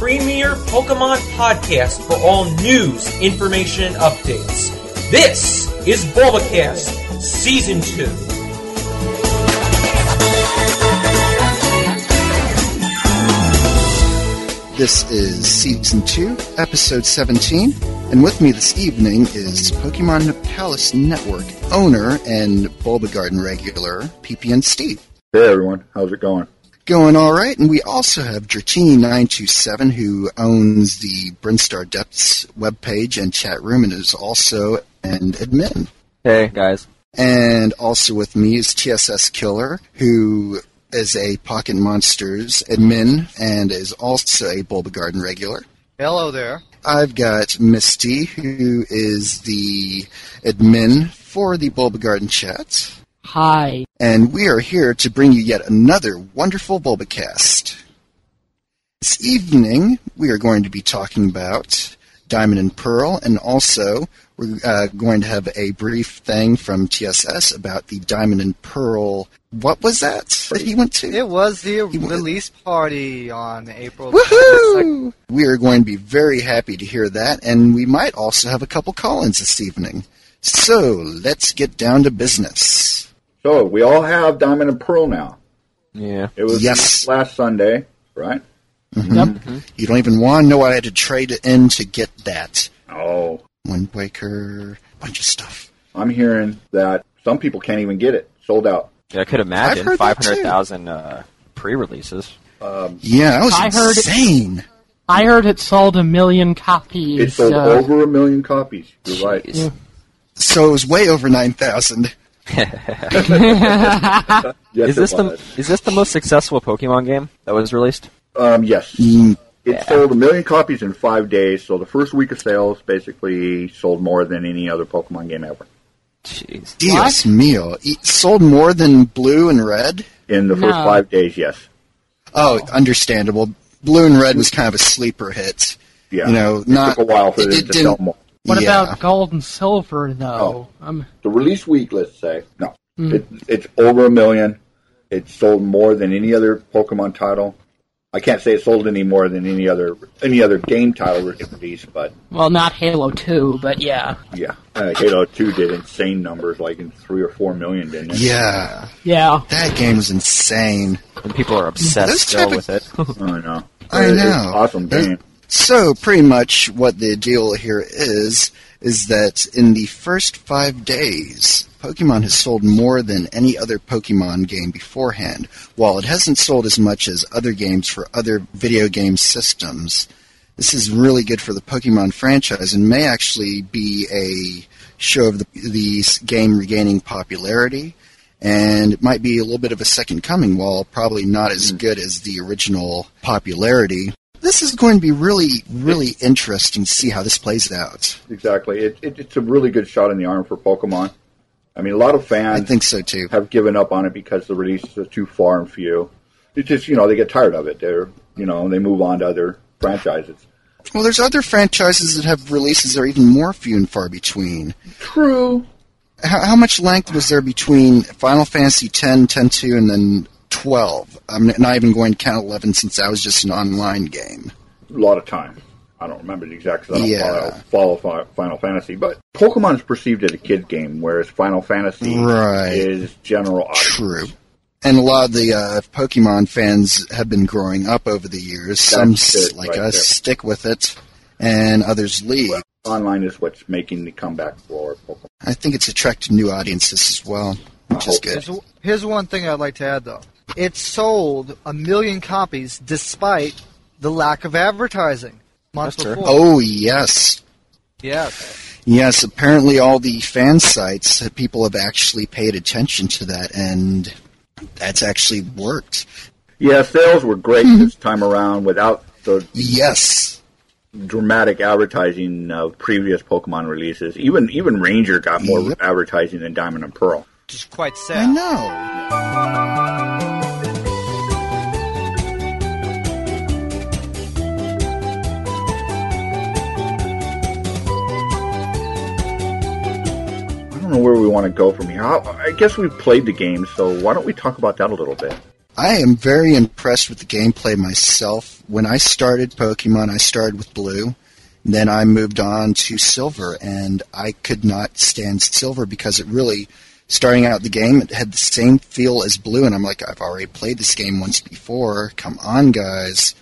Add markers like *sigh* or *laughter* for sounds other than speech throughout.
premier Pokemon podcast for all news, information, and updates. This is Bulbacast Season 2. This is Season 2, Episode 17, and with me this evening is Pokemon Palace Network owner and Bulba Garden regular, PPN Steve. Hey everyone, how's it going? Going all right, and we also have Dratini927, who owns the Brinstar Depths webpage and chat room, and is also an admin. Hey guys. And also with me is TSS Killer, who is a Pocket Monsters admin and is also a Bulba Garden regular. Hello there. I've got Misty, who is the admin for the Bulba Garden chat. Hi. And we are here to bring you yet another wonderful Bulbacast. This evening, we are going to be talking about Diamond and Pearl, and also we're uh, going to have a brief thing from TSS about the Diamond and Pearl. What was that that he went to? It was the He wa- release party on April 22nd. Woohoo! We are going to be very happy to hear that, and we might also have a couple call-ins this evening. So let's get down to business. So we all have Diamond and Pearl now. Yeah. It was Yes. last Sunday, right? Yep. You don't even want to know what I had to trade in to get that. Oh, Wind Waker, bunch of stuff. I'm hearing that some people can't even get it. Sold out. Yeah, I could imagine heard that, too. 500,000 uh, pre-releases. Yeah, that was I heard- insane. I heard it sold a million copies. It sold uh, over a million copies. You're right. Jeez. So it was way over 9,000. Yes, Is this the is this the most successful Pokemon game that was released? Um, yes. Mm, It sold a million copies in five days. So the first week of sales basically sold more than any other Pokemon game ever. Jeez. Dios mio. It sold more than blue and red? In the first No. five days, yes. Oh, understandable. Blue and red was kind of a sleeper hit. Yeah. You know, it not- took a while for it- it to sell didn't- more. What yeah. about gold and silver, though? Um, the release week, let's say, no, Hmm. it, it's over a million. It sold more than any other Pokemon title. I can't say it sold any more than any other any other game title released, but well, not Halo 2, but yeah. yeah, uh, Halo Two did insane numbers, like in three or four million, didn't it? Yeah. Yeah. That game was insane. And people are obsessed still type of- with it. I know. I It's know. an awesome There's- game. So, pretty much what the deal here is, is that in the first five days, Pokemon has sold more than any other Pokemon game beforehand. While it hasn't sold as much as other games for other video game systems, this is really good for the Pokemon franchise and may actually be a show of the, the game regaining popularity. And it might be a little bit of a second coming, while probably not as hmm. good as the original popularity. This is going to be really, really interesting to see how this plays out. Exactly. It, it, it's a really good shot in the arm for Pokemon. I mean, a lot of fans I think so too. have given up on it because the releases are too far and few. It's just you know they get tired of it. They're you know they move on to other franchises. Well, there's other franchises that have releases that are even more few and far between. True. How, how much length was there between Final Fantasy X, 10-2, and then 12? I'm not even going to count 11 since that was just an online game. a lot of time. I don't remember the exact. 'cause I don't Yeah. follow, follow Final Fantasy, but Pokemon is perceived as a kid game, whereas Final Fantasy Right. is general. audience. True. And a lot of the uh, Pokemon fans have been growing up over the years. Some, That's s- it like right us, there. stick with it, and others leave. Online is what's making the comeback for Pokemon. I think it's attracting new audiences as well, which is good. Here's, here's one thing I'd like to add, though. It sold a million copies despite the lack of advertising. Months That's true. Oh, yes. Yes. Yes, apparently all the fan sites, uh, people have actually paid attention to that, and that's actually worked. Yeah, sales were great Mm-hmm. this time around without the Yes. dramatic advertising of previous Pokemon releases. Even even Ranger got more Yep. advertising than Diamond and Pearl. Just quite sad. I don't know want to go from here. I, I guess we've played the game, so why don't we talk about that a little bit? I am very impressed with the gameplay myself. When I started Pokemon, I started with Blue. Then I moved on to Silver, and I could not stand Silver because it really, starting out the game, it had the same feel as Blue, and I'm like, I've already played this game once before. Come on, guys.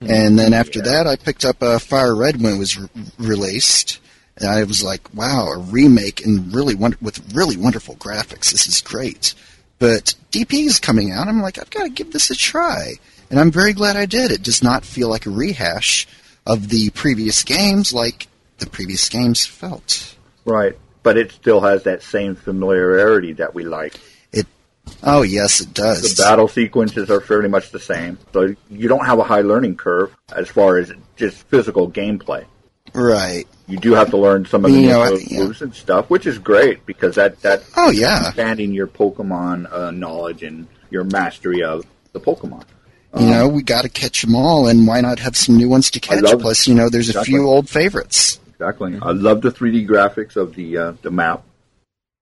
And then after that, I picked up uh, Fire Red when it was re- released, and I was like, "Wow, a remake and really with really wonderful graphics. This is great." But DP is coming out. I'm like, I've got to give this a try, and I'm very glad I did. It does not feel like a rehash of the previous games, like the previous games felt. Right. But it still has that same familiarity that we like. It. Oh yes, it does. The battle sequences are fairly much the same. So you don't have a high learning curve as far as just physical gameplay. Right. You do have to learn some of the You know, moves yeah. and stuff, which is great because that that Oh yeah. expanding your Pokemon uh, knowledge and your mastery of the Pokemon. You know, we got to catch them all, and why not have some new ones to catch? Plus, you know, there's a few old favorites. Exactly. I love the 3D graphics of the uh, the map.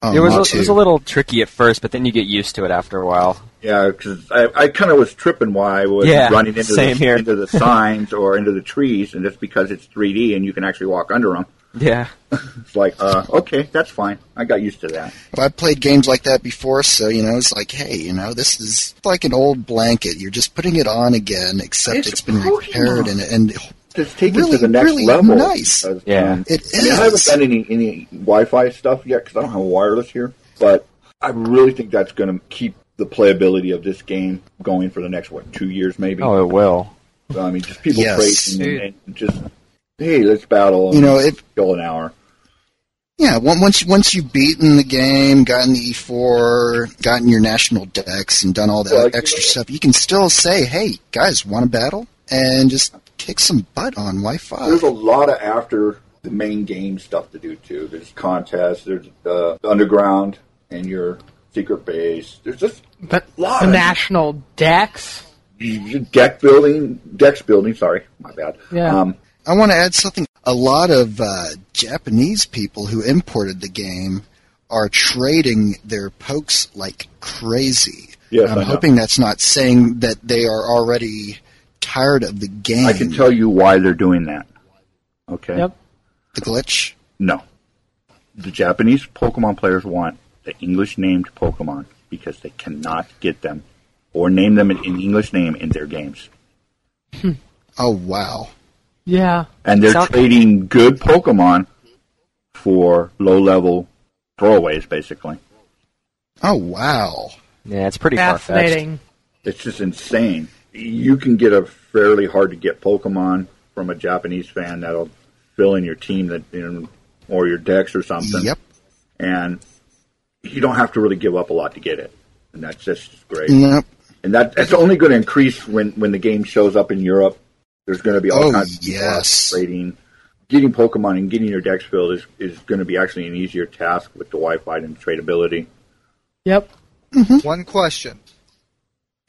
Oh, it was a, it was a little tricky at first, but then you get used to it after a while. Yeah, because I, I kind of was tripping while I was Yeah, running into same the, here. into the signs or into the trees, and it's because it's 3D and you can actually walk under them. Yeah. *laughs* It's like, uh, okay, that's fine. I got used to that. Well, I've played games like that before, so you know, it's like, hey, you know, this is like an old blanket. You're just putting it on again, except It's it's been repaired and and Just take it Really, to the next really level. nice. Yeah. it I, mean, I haven't is. done any any Wi-Fi stuff yet because I don't have wireless here. But I really think that's going to keep the playability of this game going for the next what two years maybe. Oh, it will. I mean, just people Yes. praising and, and just hey, let's battle. You know, if kill an hour. yeah, once once you've beaten the game, gotten the E4, gotten your national dex, and done all that Well, you extra know- stuff, you can still say, hey, guys, want to battle? And just kick some butt on Wi-Fi. There's a lot of after the main game stuff to do too. There's contests. There's uh, underground and your secret base. There's just But Lot the of- national dex. deck building, decks building. Sorry, my bad. Yeah. Um, I want to add something. A lot of uh, Japanese people who imported the game are trading their pokes like crazy. Yes, I'm I know. hoping that's not saying that they are already tired of the game. I can tell you why they're doing that. Okay. Yep. the glitch. No. The Japanese Pokemon players want the English named Pokemon because they cannot get them or name them an English name in their games. Hmm. Oh wow! Yeah. And they're Sound- trading good Pokemon for low level throwaways, basically. Oh wow! Yeah, it's pretty far fetched. Fascinating. It's just insane. You can get a fairly hard to get Pokemon from a Japanese fan that'll fill in your team that you know, or your dex or something. Yep. And you don't have to really give up a lot to get it. And that's just great. Nope. And that that's only going to increase when when the game shows up in Europe. There's going to be all Oh, kinds of people out yes. trading. Getting Pokemon and getting your dex filled is, is going to be actually an easier task with the Wi-Fi and tradability. Yep. Mm-hmm. One question.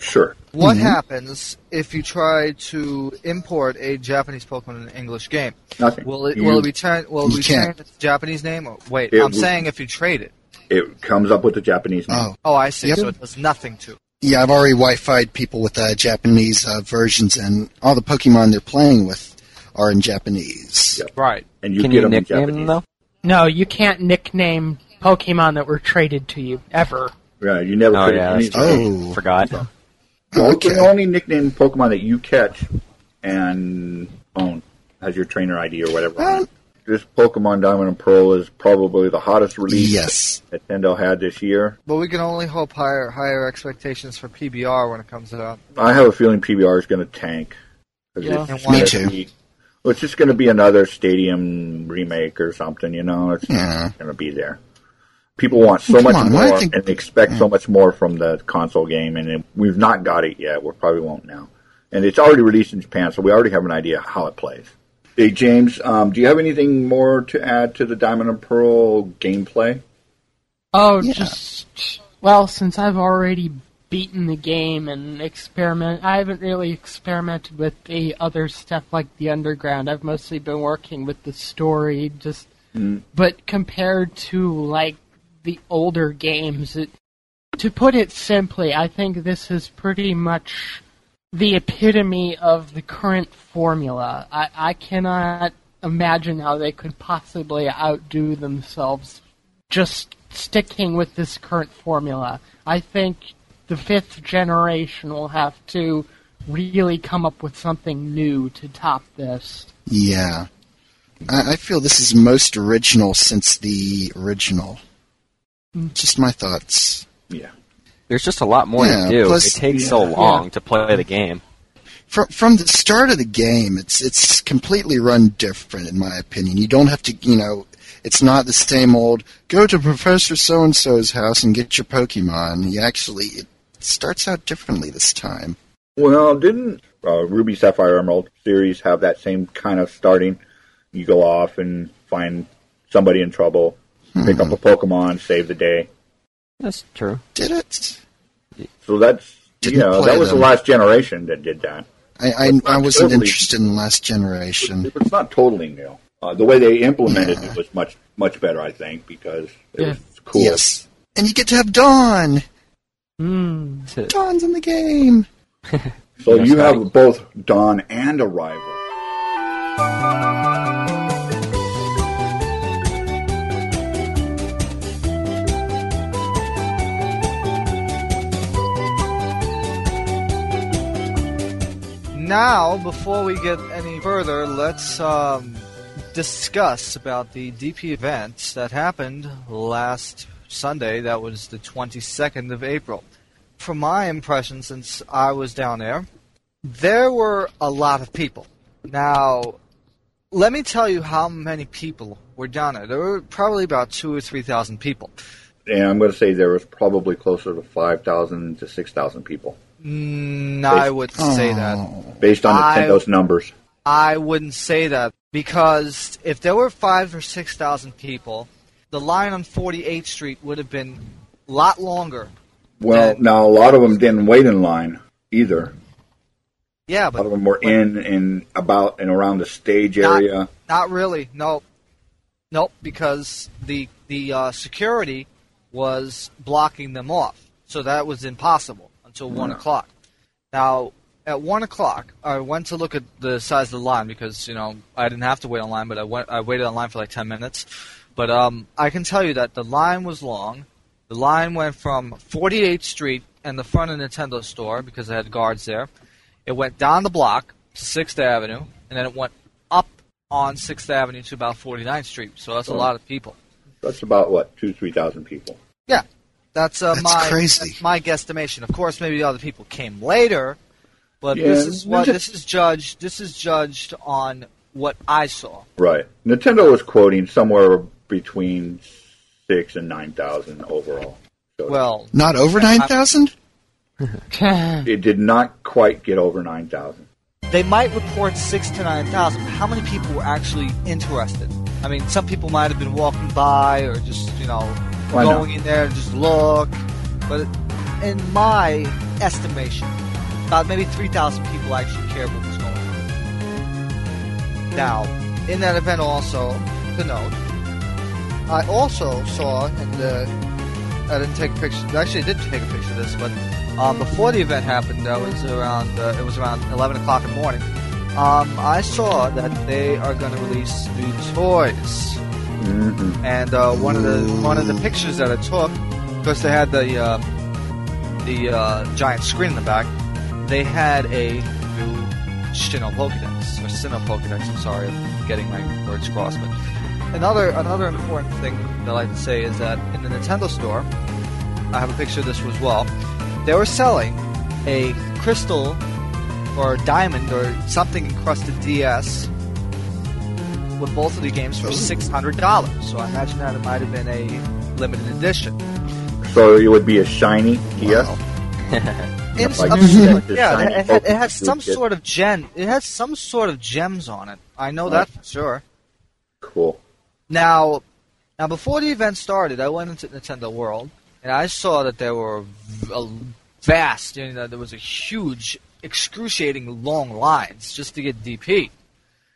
Sure. What Mm-hmm. happens if you try to import a Japanese Pokemon in an English game? Nothing. Will it You- will it return will it return can't. its Japanese name? Or, wait, It I'm will- saying if you trade it. It comes up with the Japanese name. Oh Oh, I see. Yep. So it does nothing to. it. yeah, I've already Wi-Fi'd people with uh, Japanese uh, versions, and all the Pokemon they're playing with are in Japanese. Yep. Right. And you Can get you them in Japanese. them though? No, you can't nickname Pokemon that were traded to you ever. Yeah, you never Oh put yeah, it that's in. true. Oh. Forgot. The Okay. only nickname Pokemon that you catch and own has your trainer ID or whatever. on it. This Pokemon Diamond and Pearl is probably the hottest release Yes. that Nintendo had this year. But we can only hope higher higher expectations for PBR when it comes out. I have a feeling PBR is going to tank. Yeah. it's And just why? Me gonna too. be- well, it's just going to be another Stadium remake or something, you know? It's Yeah. going to be there. People want so Come much on, more think- and expect so much more from the console game, and it, we've not got it yet. We probably won't now. And it's already released in Japan, so we already have an idea how it plays. Hey, James, um, do you have anything more to add to the Diamond and Pearl gameplay? Oh, Yeah. just well, since I've already beaten the game and experiment, I haven't really experimented with the other stuff like the underground. I've mostly been working with the story. Just, Mm. but compared to like the older games, it To put it simply, I think this is pretty much the epitome of the current formula. I, I cannot imagine how they could possibly outdo themselves just sticking with this current formula. I think the fifth generation will have to really come up with something new to top this. Yeah. I, I feel this is most original since the original. Just my thoughts. Yeah. There's just a lot more Yeah, to do. plus- it takes so long to play the game. From from the start of the game, it's it's completely run different in my opinion. You don't have to, you know, it's not the same old go to Professor So and So's house and get your Pokemon. You actually it starts out differently this time. Well, didn't uh, Ruby Sapphire Emerald series have that same kind of starting? You go off and find somebody in trouble, pick up a Pokemon, save the day. That's true. Did it? So that's Didn't you know that was them. the last generation that did that. I I, I wasn't totally- interested in last generation. It's not totally new. Uh, the way they implemented it was much much better, I think, because it Yeah. was cool. Yes. And you get to have Dawn. That's it. Dawn's in the game. So you have both Dawn and Arrival. Now, before we get any further, let's um, discuss about the DP events that happened last Sunday. That was the 22nd of April. From my impression, since I was down there, there were a lot of people. Now, let me tell you how many people were down there. There were probably about two or three thousand people. And I'm going to say there was probably closer to 5,000 to 6,000 people, Mm, I would say that. Oh. based on I- Nintendo's numbers. I wouldn't say that because if there were five or six thousand people, the line on 48th Street would have been a lot longer. Well, now a lot of them didn't wait in line either. Yeah, but A lot of them were in and about and around the stage Not- area. not really. No, nope. Because the the uh, security was blocking them off, so that was impossible until one o'clock. Now, at one o'clock, I went to look at the size of the line because you know I didn't have to wait online, but I went. I waited online for like ten minutes. But um, I can tell you that the line was long. The line went from 48th Street and the front of the Nintendo store because they had guards there. It went down the block to Sixth Avenue, and then it went up on Sixth Avenue to about 49th Street. So that's a Oh. lot of people. That's about what two, three thousand people. Yeah, that's, uh, That's my crazy. that's my guesstimation. Of course, maybe other people came later, but Yeah, this is what there's this is judged. This is judged on what I saw. Right. Nintendo was quoting somewhere between six and nine thousand overall. So Well, Not over 9,000? *laughs* it did not quite get over nine thousand. they might report six to nine thousand. How many people were actually interested? I mean, some people might have been walking by or just you know Why not? going in there to just look. But in my estimation, about maybe three thousand people actually cared what was going on. Now, in that event, also to note, I also saw in the. I didn't take a picture. Actually, I did take a picture of this, but um, before the event happened, that was around. Uh, it was around 11 o'clock in the morning. Um, I saw that they are going to release new toys, Mm-hmm. and uh, one of the one of the pictures that I took, because they had the uh, the uh, giant screen in the back, they had a new Sinnoh Pokedex or Sinnoh Pokedex. I'm sorry, I'm getting my words crossed, but another another important thing that I like to say is that in the Nintendo store, I have a picture of this as well. They were selling a crystal or diamond or something encrusted DS with both of the games for oh. six hundred dollars. So I imagine that it might have been a limited edition. So it would be a shiny DS. *laughs* In Like some shiny yeah, it, it, had, it Pokemon had some you sort of gem. It had some sort of gems on it. I know that for sure. Cool. Now, now before the event started, I went into Nintendo World and I saw that there were a vast, you know, there was a huge, excruciating long lines just to get DP.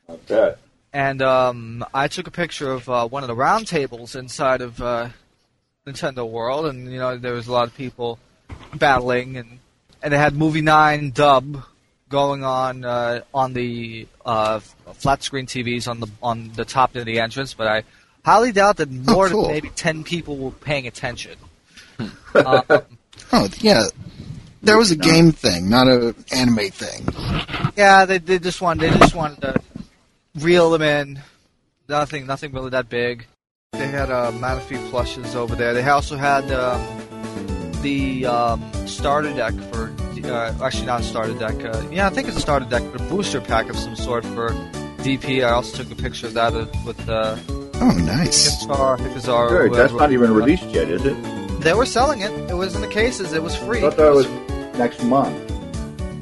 I bet. And um, I took a picture of uh, one of the round tables inside of uh, Nintendo World, and you know there was a lot of people battling, and and they had Movie Nine dub going on uh, on the uh, flat screen TVs on the on the top of the entrance, but I highly doubt that more cool. than maybe ten people were paying attention. *laughs* um, Oh, yeah. That was a game thing, not a anime thing. yeah, they they just wanted they just wanted to reel them in. Nothing nothing really that big. They had uh, Manaphy plushes over there. They also had um, the um, starter deck for uh, actually not a starter deck. Uh, yeah, I think it's a starter deck, but a booster pack of some sort for DP. I also took a picture of that uh, with uh, Oh, nice. Guitar, Hikozaru. Good. That's not even released yet, is it? They were selling it. It was in the cases. It was free. I thought that was next month.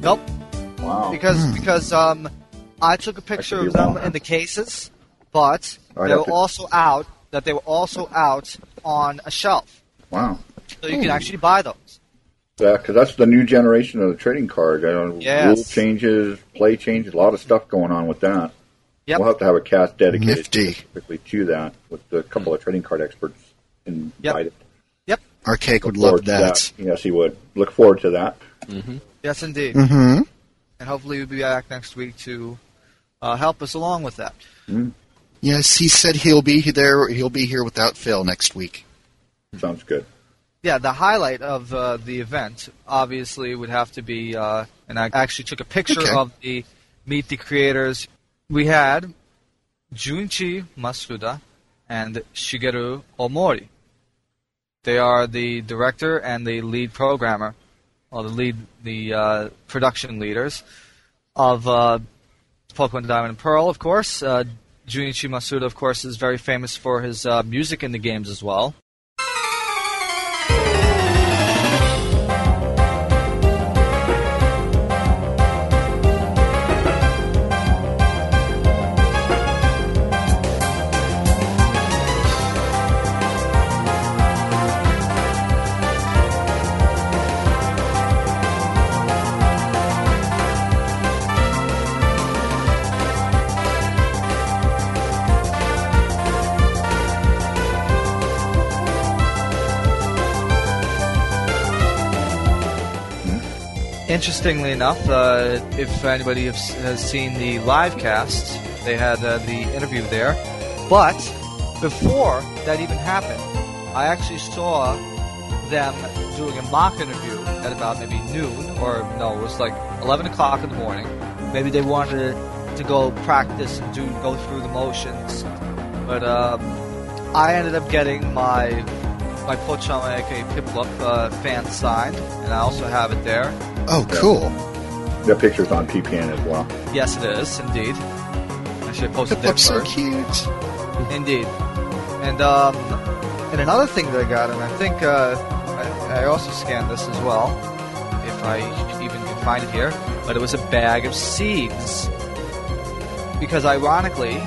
Nope. Wow. because Hmm. because um, I took a picture of them wrong. in the cases, but I'd they were to- also out. That they were also out on a shelf, Wow. so you can actually buy those. Yeah, because that's the new generation of the trading card. I don't, Yes. Rule changes, play changes, a lot of stuff going on with that. Yep. We'll have to have a cast dedicated Nifty. specifically to that with a couple of trading card experts invited. Arcade would Look love forward to that. Yes, he would. Look forward to that. Yes, indeed. Mm-hmm. And hopefully we'll be back next week to uh, help us along with that. Yes, he said he'll be there. He'll be here without fail next week. Sounds good. Yeah, the highlight of uh, the event obviously would have to be, uh, and I actually took a picture Okay. of the Meet the Creators. We had Junichi Masuda and Shigeru Omori. They are the director and the lead programmer, or the lead, the uh, production leaders of uh, Pokemon Diamond and Pearl, of course. Uh, Junichi Masuda, of course, is very famous for his uh, music in the games as well. Interestingly enough, uh, if anybody has, seen the live cast, they had uh, the interview there. But before that even happened, I actually saw them doing a mock interview at about maybe noon, or no, it was like 11 o'clock in the morning. Maybe they wanted to go practice and do go through the motions. But um, I ended up getting my my Pochama aka Piplup uh, fan signed, and I also have it there. Oh, cool. The picture's on PPN as well. Yes, it is indeed. I should have posted It there looks so cute. Indeed. And um, and another thing that I got, and I think uh, I, I also scanned this as well, if I even can find it here. But it was a bag of seeds. Because ironically,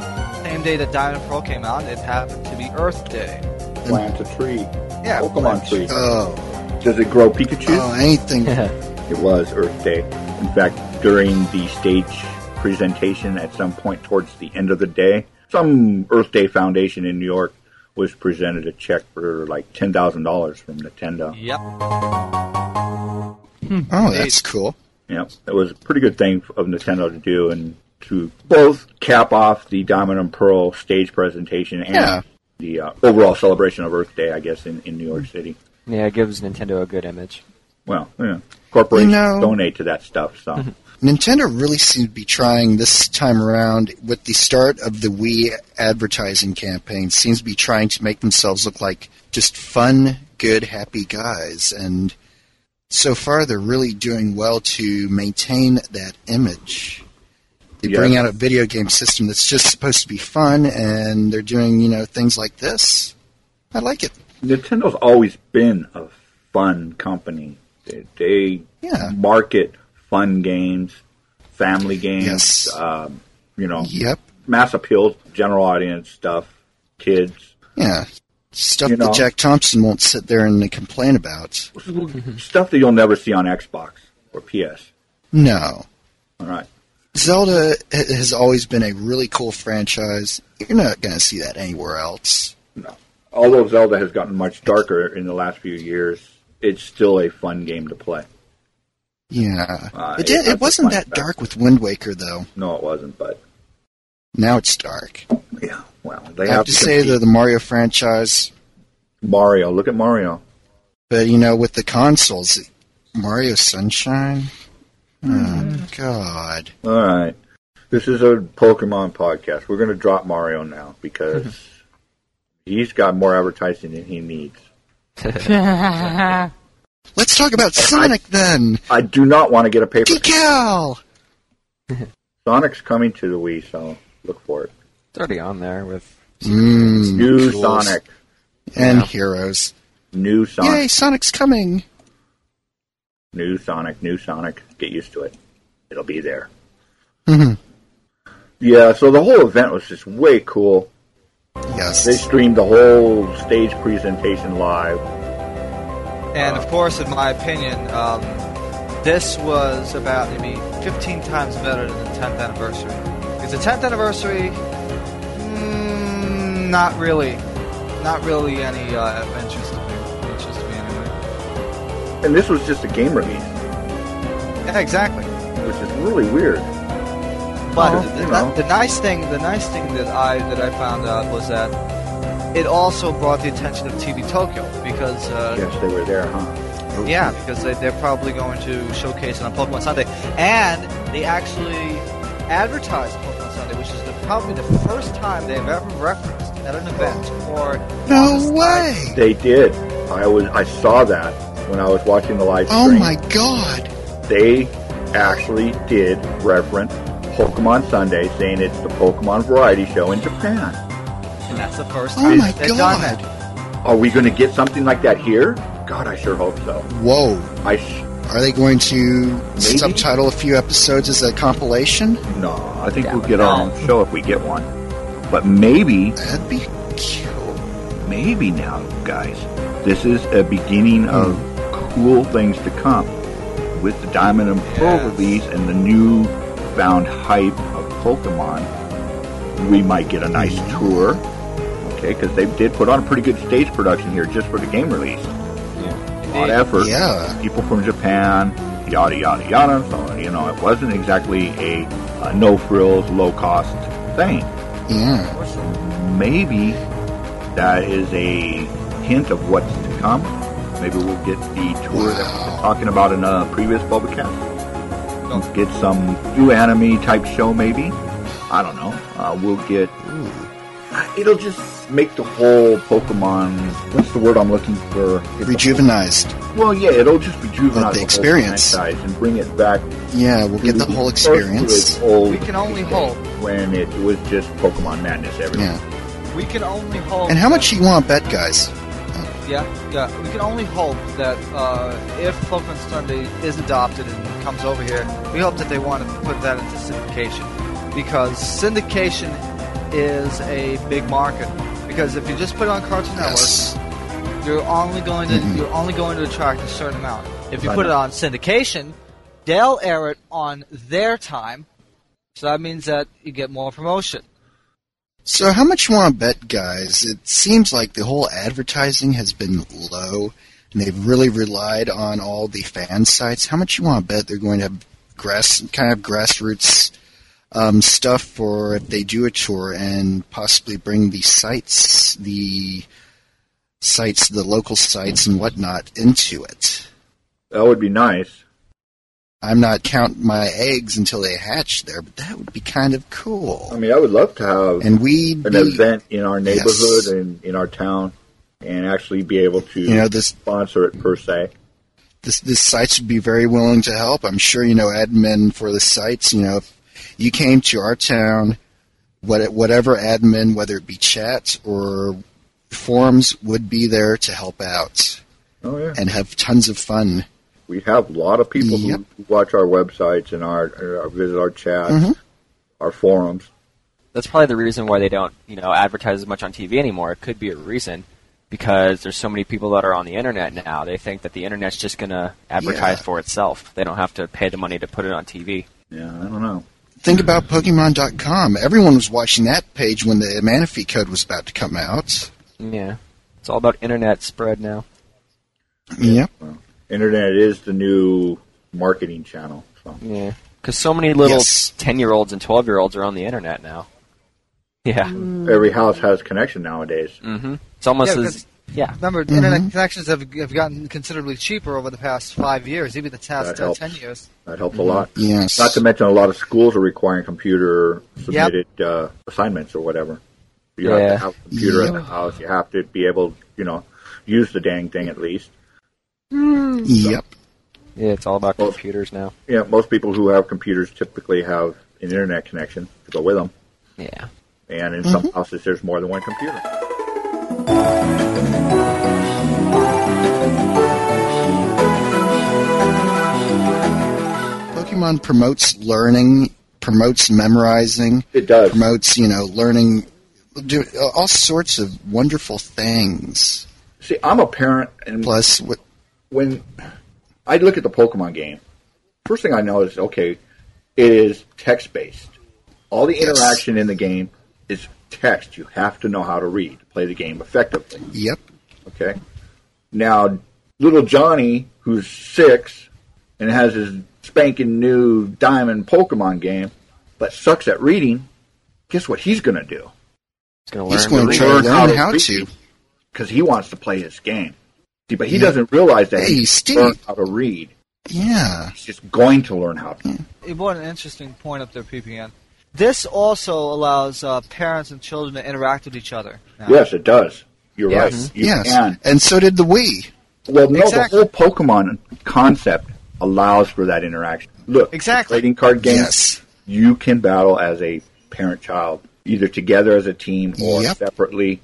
same day that Diamond Pearl came out, it happened to be Earth Day. Plant a tree. Yeah, Pokemon tree. Oh, Does it grow Pikachu? oh, anything. *laughs* It was Earth Day. In fact, during the stage presentation at some point towards the end of the day, some Earth Day Foundation in New York was presented a check for like $10,000 from Nintendo. Yep. Oh, that's cool. Yeah, it was a pretty good thing of Nintendo to do and to both cap off the Diamond and Pearl stage presentation and Yeah. the uh, overall celebration of Earth Day, I guess, in, in New York City. Yeah, it gives Nintendo a good image. Well, yeah, corporations You know- donate to that stuff, so. Mm-hmm. Nintendo really seems to be trying this time around with the start of the Wii advertising campaign. Seems to be trying to make themselves look like just fun, good, happy guys, and so far they're really doing well to maintain that image. They Yeah. bring out a video game system that's just supposed to be fun, and they're doing you know things like this. I like it. Nintendo's always been a fun company. They, they Yeah. market fun games, family games, Yes. um, you know, Yep. mass appeal, general audience stuff, kids. Yeah. Stuff You know. that Jack Thompson won't sit there and complain about. stuff that you'll never see on Xbox or PS. No. All right. Zelda has always been a really cool franchise. You're not going to see that anywhere else. No. although Zelda has gotten much darker in the last few years, it's still a fun game to play. Yeah, Uh, it did. It wasn't that fact. dark with Wind Waker though. No, it wasn't, but Now it's dark. yeah. Well, they I have, have to say that the Mario franchise, Mario. Look at Mario. but you know, with the consoles, Mario Sunshine. Oh God! All right. This is a Pokemon podcast. We're going to drop Mario now because he's got more advertising than he needs. *laughs* Let's talk about Sonic then. I do not want to get a paper. Decal. *laughs* Sonic's coming to the Wii, so look for it. It's already on there with. Mm, New cool. Sonic. and Yeah. Heroes. New Sonic. Yay! Sonic's coming. New Sonic. New Sonic. Get used to it. It'll be there. Mhm. Yeah, so the whole event was just way cool. Yes. They streamed the whole stage presentation live. And of course, in my opinion, um, this was about maybe 15 times better than the 10th anniversary. Because the 10th anniversary, mm, not really, not really any uh, interest to me. Interest to me anyway. And this was just a game release, Yeah, exactly. which is really weird. But Oh, the, you the- the nice thing, the nice thing that I that I found out was that it also brought the attention of TV Tokyo because uh, Yes, they were there, huh? Yeah, because they, they're probably going to showcase it on Pokemon Sunday, and they actually advertised Pokemon Sunday, which is the, probably the first time they've ever referenced at an event or no way. They did. I was I saw that when I was watching the live stream. Oh my God. They actually did reference Pokemon Sunday, saying it's the Pokemon Variety Show in Japan. and that's the first Oh time my they've done God. that. Are we going to get something like that here? God, I sure hope so. Whoa. I sh- Are they going to subtitle a few episodes as a compilation? no, I think Yeah, we'll but get our own show if we get one. But maybe, That'd be cool. maybe now, guys, this is a beginning hmm. of cool things to come with the Diamond and Pearl Yes. release and the new found hype of Pokemon. We might get a nice tour, okay? Because they did put on a pretty good stage production here just for the game release. A lot of effort. Yeah. People from Japan, yada yada yada. So you know, it wasn't exactly a, a no frills, low cost thing Yeah. maybe that is a hint of what's to come. Maybe we'll get the tour that we've been talking about in a previous Bulbacast. Get some new anime type show, maybe. I don't know. Uh, we'll get. Uh, It'll just make the whole Pokemon. What's the word I'm looking for? It's a- Rejuvenized. well, yeah, it'll just rejuvenate Of the experience. franchise and bring it back. Yeah, we'll get the to whole experience. its We can only hope. when it was just Pokemon Madness everywhere. Yeah. We can only hope. And how much you want to bet, guys? Yeah, yeah. We can only hope that uh, if Pokemon Sunday is adopted and comes over here, we hope that they want to put that into syndication because syndication is a big market. Because if you just put it on Cartoon Yes. Network, you're only going to Mhm. you're only going to attract a certain amount. If you I put it on syndication, they'll air it on their time, so that means that you get more promotion. So, how much you want to bet, guys? It seems like the whole advertising has been low, and they've really relied on all the fan sites. How much you want to bet they're going to have grass, kind of grassroots um, stuff for if they do a tour, and possibly bring the sites, the sites, the local sites and whatnot into it. That would be nice. I'm not counting my eggs until they hatch there, but that would be kind of cool. I mean, I would love to have And we'd an be, event in our neighborhood Yes. and in our town and actually be able to you know, this sponsor it per se. this this sites would be very willing to help. I'm sure you know admin for the sites. You know, if you came to our town, what whatever admin, whether it be chat or forums, would be there to help out Oh yeah, and have tons of fun. We have a lot of people Yep. who watch our websites and our, or visit our chats, Mhm. our forums. That's probably the reason why they don't, you know, advertise as much on TV anymore. It could be a reason because there's so many people that are on the internet now. They think that the internet's just going to advertise Yeah. for itself. They don't have to pay the money to put it on TV. Yeah, I don't know. Think about Pokemon.com. Everyone was watching that page when the Manaphy code was about to come out. Yeah. It's all about internet spread now. Yep. Internet is the new marketing channel. So. Yeah, because so many little ten-year-olds and twelve-year-olds are on the internet now. Yeah, Every house has connection nowadays. hmm it's almost Yeah, as yeah. Remember, internet connections have, have gotten considerably cheaper over the past five years, even the past That uh, helps. ten years. That helps a lot. Yes. Not to mention, a lot of schools are requiring computer submitted uh, assignments or whatever. You have Yeah. to have a computer in the house. You have to be able, you know, use the dang thing at least. Hmm. Yep. Yeah, it's all about Well- computers now. Yeah, most people who have computers typically have an internet connection to go with them. Yeah. And in mm-hmm. some houses, there's more than one computer. Pokemon promotes learning, promotes memorizing, It does. promotes, you know, learning, do all sorts of wonderful things. See, I'm a parent, and Plus, what, when I look at the Pokemon game, first thing I know is okay, it is text based. All the Yes. interaction in the game is text. You have to know how to read to play the game effectively. yep, Okay. Now, little Johnny, who's six and has his spanking new diamond Pokemon game, but sucks at reading, guess what he's going to do? It's gonna he's going to to read. try to learn how learn how to. Because he wants to play his game. See, but he Yeah. doesn't realize that Hey, he's Steve. learned how to read. Yeah. He's just going to learn how to. You brought an interesting point up there, PPN. This also allows uh, parents and children to interact with each other. now. Yes, it does. You're Yes. right. You yes. can. And so did the Wii. Well, no, Exactly. the whole Pokemon concept allows for that interaction. Look, Exactly. trading card games, Yes. you can battle as a parent-child, either together as a team or Yep. separately,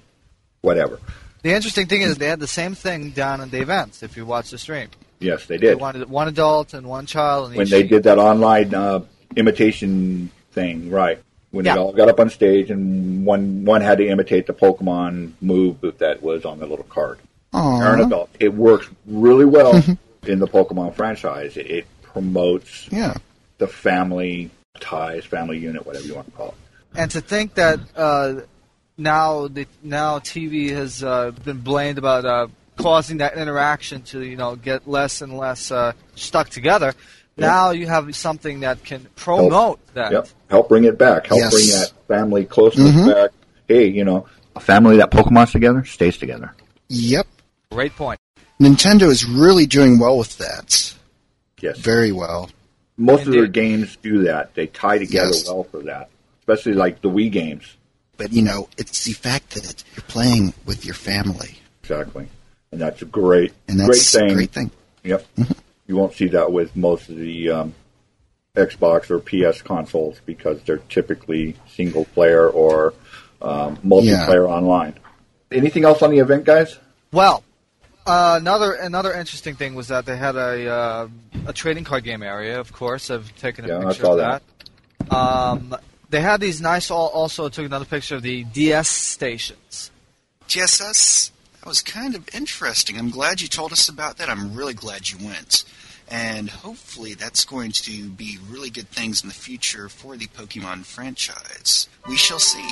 whatever. The interesting thing is they had the same thing down in the events. If you watch the stream, Yes, they they did. wanted one adult and one child. And When they did that online uh, imitation thing, right? When Yeah. they all got up on stage and one one had to imitate the Pokemon move that was on the little card. Aww. adult. It works really well *laughs* in the Pokemon franchise. It, it promotes Yeah. the family ties, family unit, whatever you want to call it. And to think that uh, now the now TV has uh, been blamed about uh, causing that interaction to you know get less and less uh, stuck together. Yeah. Now you have something that can promote that. Yep. Help bring it back. Help Yes. bring that family closeness Mhm. back. Hey, you know, a family that Pokemon's together stays together. Yep. Great point. Nintendo is really doing well with that. Yes. Very well. Most of their games do that. They tie together Yes. well for that. Especially like the Wii games. But, you know, it's the fact that you're playing with your family. Exactly. And that's a great, And great thing. a great thing. Yep. you won't see that with most of the um, Xbox or PS consoles because they're typically single player or um, multiplayer online. Anything else on the event, guys? Well, uh, another another interesting thing was that they had a uh, a trading card game area. Of course, I've taken a Yeah, I picture saw of that. that. Um, they had these nice. al- Also, took another picture of the DS stations. GSS, that was kind of interesting. I'm glad you told us about that. I'm really glad you went. And hopefully that's going to be really good things in the future for the Pokemon franchise. We shall see.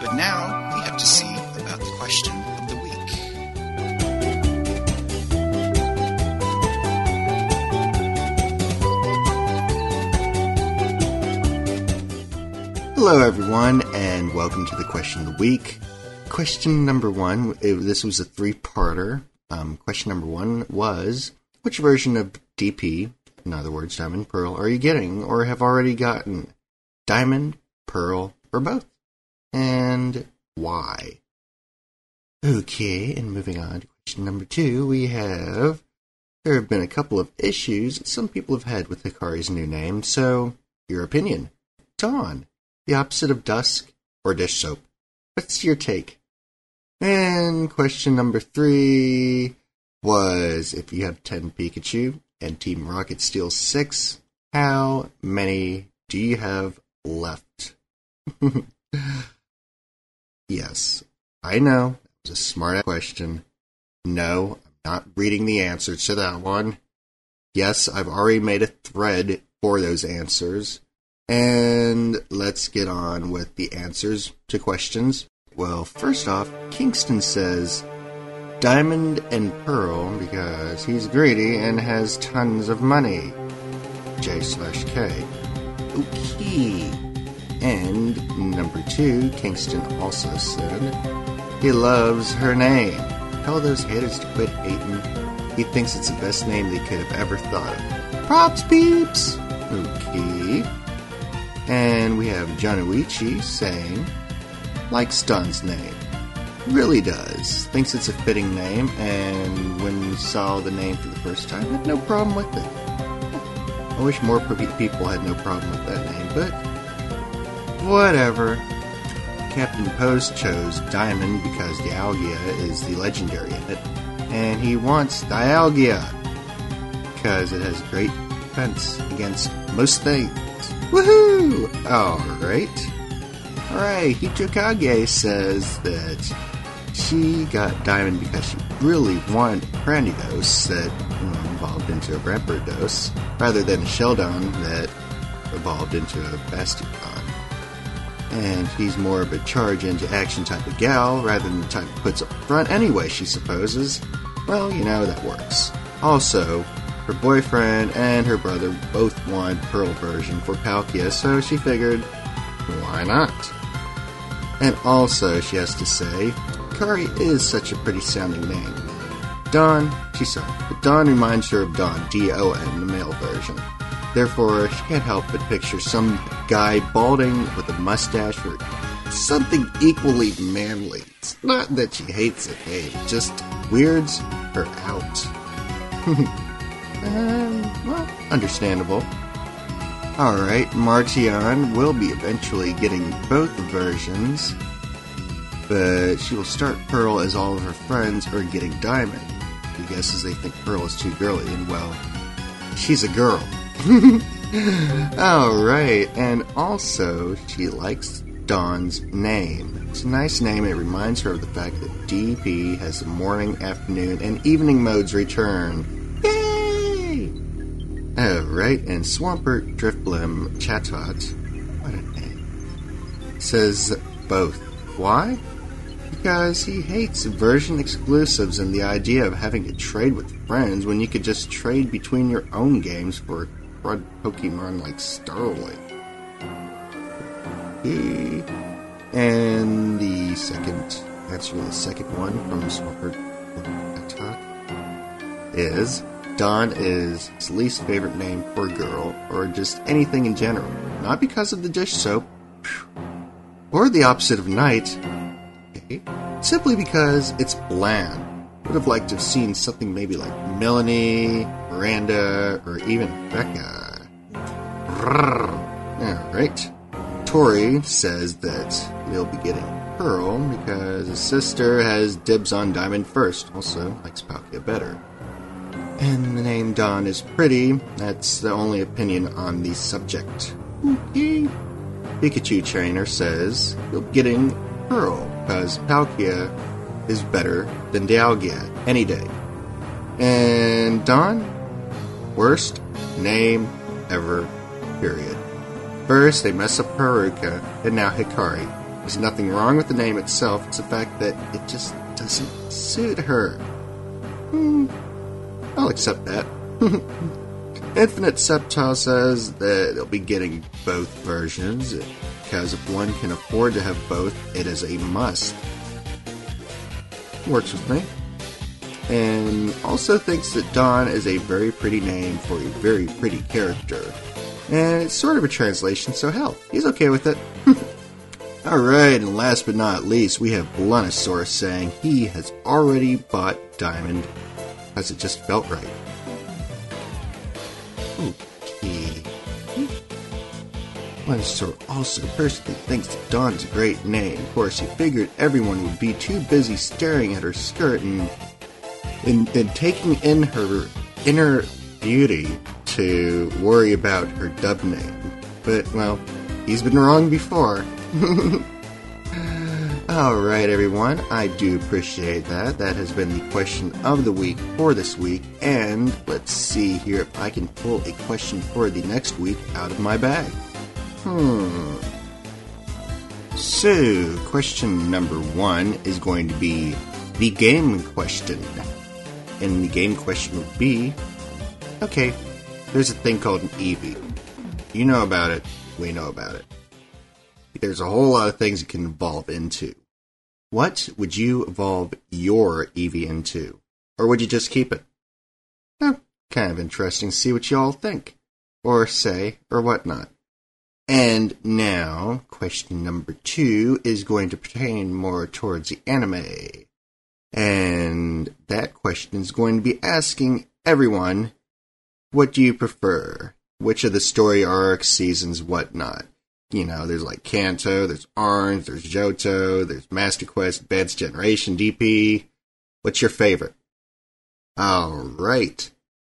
But now we have to see about the question Hello, everyone, and welcome to the question of the week. Question number one it- this was a three parter. Um, question number one was Which version of DP, in other words, Diamond Pearl, are you getting or have already gotten? Diamond, Pearl, or both? And why? Okay, and moving on to question number two, we have there have been a couple of issues some people have had with Hikari's new name, so your opinion. Dawn, the opposite of dusk or dish soap. What's your take? And question number three was if you have 10 Pikachu and Team Rocket steals 6, how many do you have left? *laughs* yes, I know. It was a smart question. No, I'm not reading the answers to that one. Yes, I've already made a thread for those answers. And let's get on with the answers to questions. Well, first off, Kingston says, Diamond and Pearl because he's greedy and has tons of money. J slash K. Okay. And number two, Kingston also said he loves her name. Tell those haters to quit hating. He thinks it's the best name they could have ever thought of. Props, peeps! Okay. And we have Jonuichi saying, likes Stun's name. Really does. Thinks it's a fitting name, and when we saw the name for the first time, had no problem with it. I wish more people had no problem with that name, but whatever. Captain Post chose Diamond because Dialga is the legendary in it, and he wants Dialga because it has great defense against most things. Woohoo! Alright. Alright, Hitokage says that she got Diamond because she really wanted a Cranidos that evolved into a Rampardos, rather than a Shieldon that evolved into a Bastiodon. And he's more of a charge into action type of gal, rather than the type that puts up front anyway, she supposes. Well, you know, that works. Also, her boyfriend and her brother both want Pearl version for Palkia, so she figured, why not? And also, she has to say, Kari is such a pretty sounding name. Dawn, she's sorry, but Dawn reminds her of Don, D-O-N, the male version. Therefore, she can't help but picture some guy balding with a mustache or something equally manly. It's not that she hates it, hey, it just weirds her out. *laughs* Um, well, understandable. Alright, Martian will be eventually getting both versions, but she will start Pearl as all of her friends are getting Diamond. He guesses they think Pearl is too girly, and well, she's a girl. *laughs* Alright, and also she likes Dawn's name. It's a nice name, it reminds her of the fact that DP has the morning, afternoon, and evening modes return. Right, and Swampert Drifblim Chatot, what a name, says both. Why? Because he hates version exclusives and the idea of having to trade with friends when you could just trade between your own games for a crud Pokemon like Starly. And the second answer to the second one from Swampert Chatot is Dawn is his least favorite name for a girl, or just anything in general. Not because of the dish soap, or the opposite of night, okay. simply because it's bland. Would have liked to have seen something maybe like Melanie, Miranda, or even Becca. Alright. Tori says that he'll be getting Pearl because his sister has dibs on Diamond first. Also, likes Palkia better. And the name Dawn is pretty. That's the only opinion on the subject. Pikachu Trainer says you're getting Pearl because Palkia is better than Dialga any day. And Dawn, worst name ever, period. First, they mess up Haruka, and now Hikari. There's nothing wrong with the name itself, it's the fact that it just doesn't suit her. Hmm. I'll accept that. *laughs* Infinite Sceptile says that they'll be getting both versions, because if one can afford to have both, it is a must. Works with me. And also thinks that Dawn is a very pretty name for a very pretty character. And it's sort of a translation, so hell, he's okay with it. *laughs* Alright, and last but not least, we have Blunosaurus saying he has already bought Diamond because it just felt right. Okay. Leinster also personally thinks that Dawn's a great name. Of course, he figured everyone would be too busy staring at her skirt and, and, and taking in her inner beauty to worry about her dub name. But, well, he's been wrong before. *laughs* Alright, everyone, I do appreciate that. That has been the question of the week for this week, and let's see here if I can pull a question for the next week out of my bag. Hmm. So, question number one is going to be the game question. And the game question would be okay, there's a thing called an Eevee. You know about it, we know about it. There's a whole lot of things it can evolve into. What would you evolve your Eevee into? Or would you just keep it? Eh, kind of interesting to see what y'all think, or say, or whatnot. And now, question number two is going to pertain more towards the anime. And that question is going to be asking everyone, what do you prefer? Which of the story arcs, seasons, whatnot? You know, there's like Kanto, there's Orange, there's Johto, there's Master Quest, Advanced Generation, DP. What's your favorite? Alright.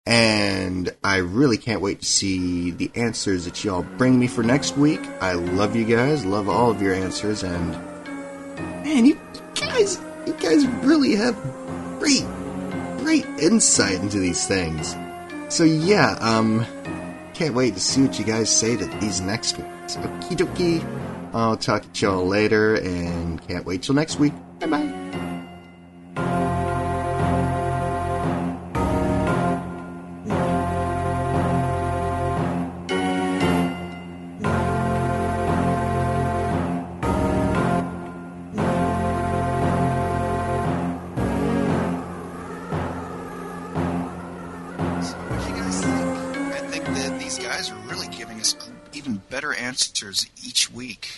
And I really can't wait to see the answers that y'all bring me for next week. I love you guys, love all of your answers, and man, you guys, you guys really have great, great insight into these things. So yeah, um, can't wait to see what you guys say to these next ones. Okie dokie. I'll talk to y'all later, and can't wait till next week. Bye bye. Answers each week.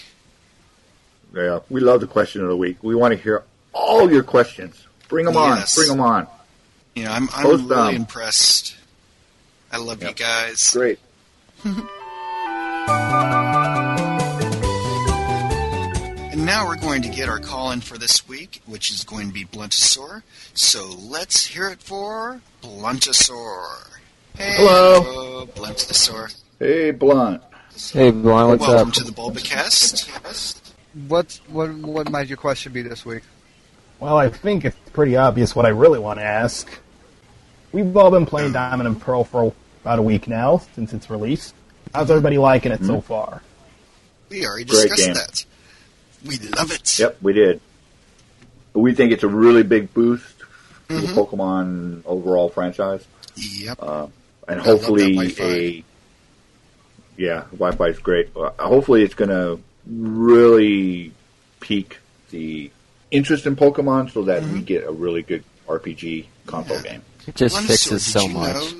Yeah, we love the question of the week. We want to hear all your questions. Bring them Yes. on. Bring them on. You know, I'm, I'm Post really them. impressed. I love you guys. Great. *laughs* And now we're going to get our call in for this week, which is going to be Bluntosaur. So let's hear it for Bluntosaur. Hey, Hello. Bluntosaur. Hey, Blunt. Hey, Blonde, what's Welcome up? to the Bulbacast. What what what might your question be this week? Well, I think it's pretty obvious what I really want to ask. We've all been playing Diamond and Pearl for about a week now since its release. How's everybody liking it so far? We already Great discussed game. that. We love it. Yep, we did. We think it's a really big boost to Mhm. the Pokemon overall franchise, Yep. uh, and I love hopefully that Wi-Fi. a yeah, Wi-Fi is great. Uh, Hopefully, it's going to really pique the interest in Pokemon, so that we get a really good RPG console Mm-hmm. Yeah. game. It just Bluntosaur, fixes did so you much. Know,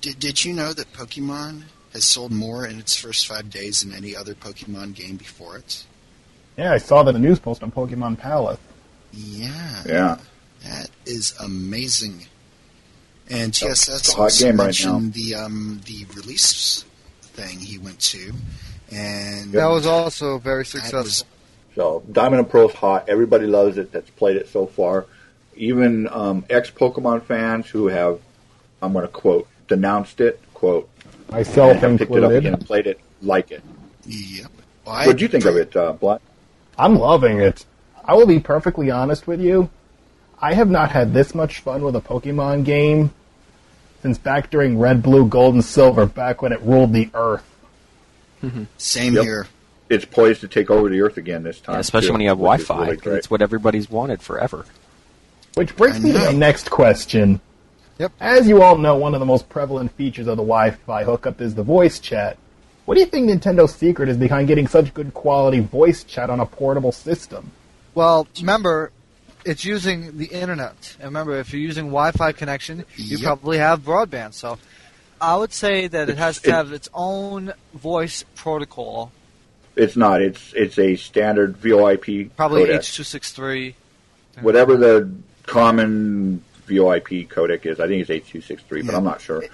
did, did you know that Pokemon has sold more in its first five days than any other Pokemon game before it? Yeah, I saw that in a news post on Pokemon Palace. Yeah. Yeah, That is amazing. And It's TSS a hot also game right mentioned the um, the release thing he went to, and That was also very successful. was So Diamond and Pearl's hot. Everybody loves it that's played it so far. Even um, ex Pokemon fans who have, I'm going to quote, denounced it, quote, Myself and have picked it up again and played it, like it. yep. Well, What do you think of it, uh, Blunt? I'm loving it. I will be perfectly honest with you. I have not had this much fun with a Pokemon game since back during Red, Blue, Gold, and Silver, back when it ruled the Earth. Mm-hmm. Same Yep. here. It's poised to take over the Earth again this time. Yeah, especially too, when you have Wi-Fi. really 'cause great. it's what everybody's wanted forever. Which brings me to know. my next question. Yep. As you all know, one of the most prevalent features of the Wi-Fi hookup is the voice chat. What do you think Nintendo's secret is behind getting such good quality voice chat on a portable system? Well, remember, it's using the internet. And remember, if you're using Wi-Fi connection, you Yep. probably have broadband. So, I would say that it has to it- have its own voice protocol, It's not. It's it's a standard VoIP probably codec. H263. Whatever the common VoIP codec is, I think it's H263, but I'm not sure.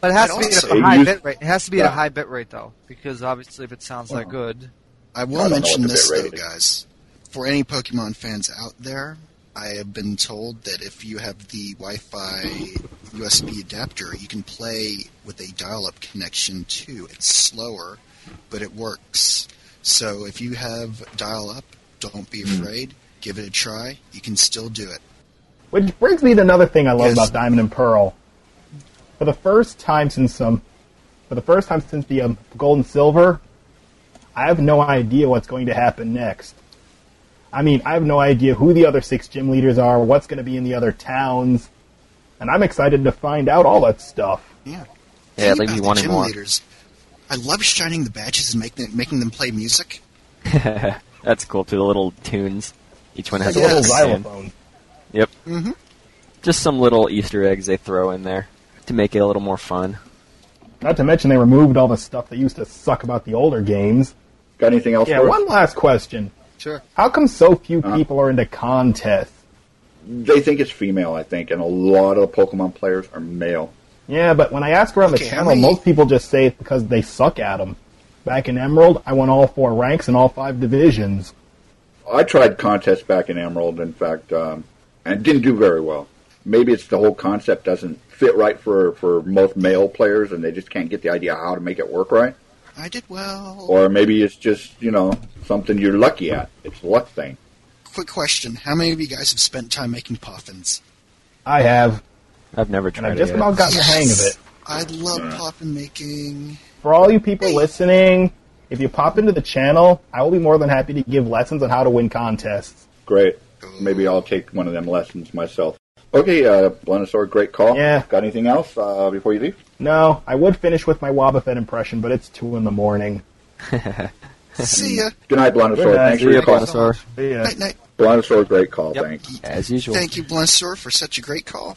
But it has I'd to be at a high use- bit rate. It has to be at a high bit rate though, because obviously if it sounds that good, I I will don't mention this though, is. guys. For any Pokemon fans out there, I have been told that if you have the Wi-Fi USB adapter, you can play with a dial-up connection too. It's slower, but it works. So if you have dial-up, don't be Hmm. afraid. Give it a try. You can still do it. Which brings me to another thing I love Yes. about Diamond and Pearl. For the first time since um, for the first time since the um, Gold and Silver, I have no idea what's going to happen next. I mean, I have no idea who the other six gym leaders are, what's going to be in the other towns, and I'm excited to find out all that stuff. Yeah. Yeah, Think leave about me the wanting gym more. leaders. I love shining the badges and making them, making them play music. *laughs* That's cool too. The little tunes. Each one has Like a a little Yes. little tune. xylophone. Yep. Mm-hmm. Just some little Easter eggs they throw in there to make it a little more fun. Not to mention they removed all the stuff that used to suck about the older games. Got anything else Yeah, for us? one last question. Sure. How come so few Uh. people are into contests? They think it's female, I think, and a lot of Pokemon players are male. Yeah, but when I ask around Okay, the how channel, many- most people just say it's because they suck at them. Back in Emerald, I won all four ranks in all five divisions. I tried contests back in Emerald, in fact, um, and didn't do very well. Maybe it's the whole concept doesn't fit right for, for most male players, and they just can't get the idea how to make it work right. I did well. Or maybe it's just you know something you're lucky at. It's a luck thing. Quick question: How many of you guys have spent time making poffins? I have, I've never and tried I've it. just yet. about gotten the hang of it. I love poffin making. For all you people listening, if you pop into the channel, I will be more than happy to give lessons on how to win contests. Great. Maybe I'll take one of them lessons myself. Okay, uh, Blennosaur, great call. Yeah. Got anything else uh, before you leave? No, I would finish with my Wobbuffet impression, but it's two in the morning. *laughs* See ya. Good night, Blennosaur. Good night. Thanks See for your call. Blennosaur. Yeah. Night night. Blennosaur, great call. Yep. Thanks. As usual. Thank you, Blunsaur, for such a great call.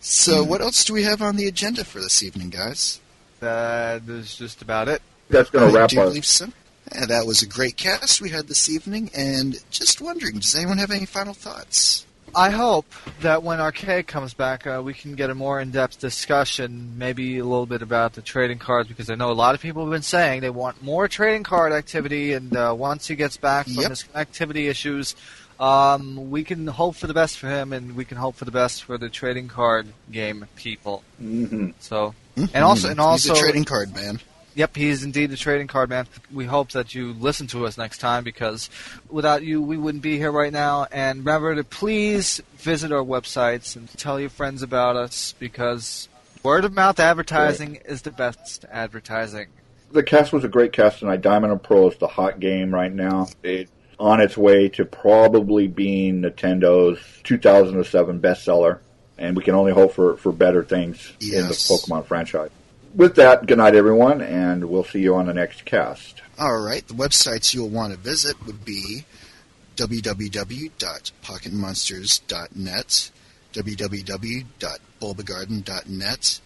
So, what else do we have on the agenda for this evening, guys? That is just about it. That's going to I wrap do our. believe so. Yeah, that was a great cast we had this evening, and just wondering, does anyone have any final thoughts? I hope that when Arcade comes back, uh, we can get a more in-depth discussion, maybe a little bit about the trading cards, because I know a lot of people have been saying they want more trading card activity, and uh, once he gets back from Yep. his connectivity issues, um, we can hope for the best for him, and we can hope for the best for the trading card game people. hmm So, and also, and also, He's a trading card man. Yep, he is indeed the trading card man. We hope that you listen to us next time because without you, we wouldn't be here right now. And remember to please visit our websites and tell your friends about us because word of mouth advertising is the best advertising. The cast was a great cast tonight. Diamond and Pearl is the hot game right now. It's on its way to probably being Nintendo's 2007 bestseller, and we can only hope for, for better things in the Pokemon franchise. With that, good night, everyone, and we'll see you on the next cast. All right, the websites you'll want to visit would be www.pocketmonsters.net, www.bulbagarden.net,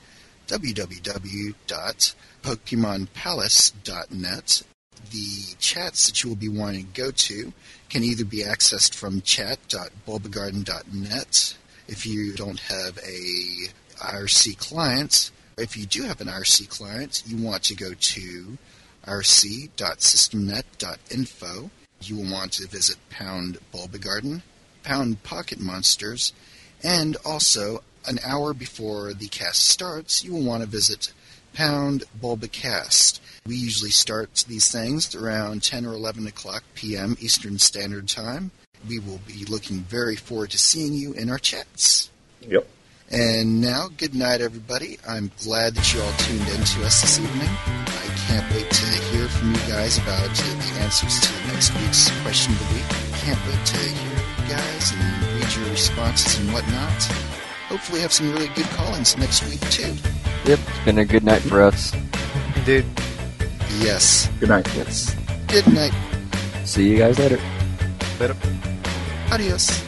www.pokemonpalace.net. The chats that you will be wanting to go to can either be accessed from chat.bulbagarden.net if you don't have a IRC client. If you do have an IRC client, you want to go to rc.systemnet.info. You will want to visit Pound Bulbagarden, Pound Pocket Monsters, and also an hour before the cast starts, you will want to visit Pound Bulbacast. We usually start these things around 10 or 11 o'clock p.m. Eastern Standard Time. We will be looking very forward to seeing you in our chats. Yep. And now, good night, everybody. I'm glad that you all tuned in to us this evening. I can't wait to hear from you guys about uh, the answers to next week's question of the week. Can't wait to hear you guys and read your responses and whatnot. Hopefully, have some really good call-ins next week too. Yep, it's been a good night for us. dude. Yes. Good night. Yes. Good night. See you guys later. Later. Adios.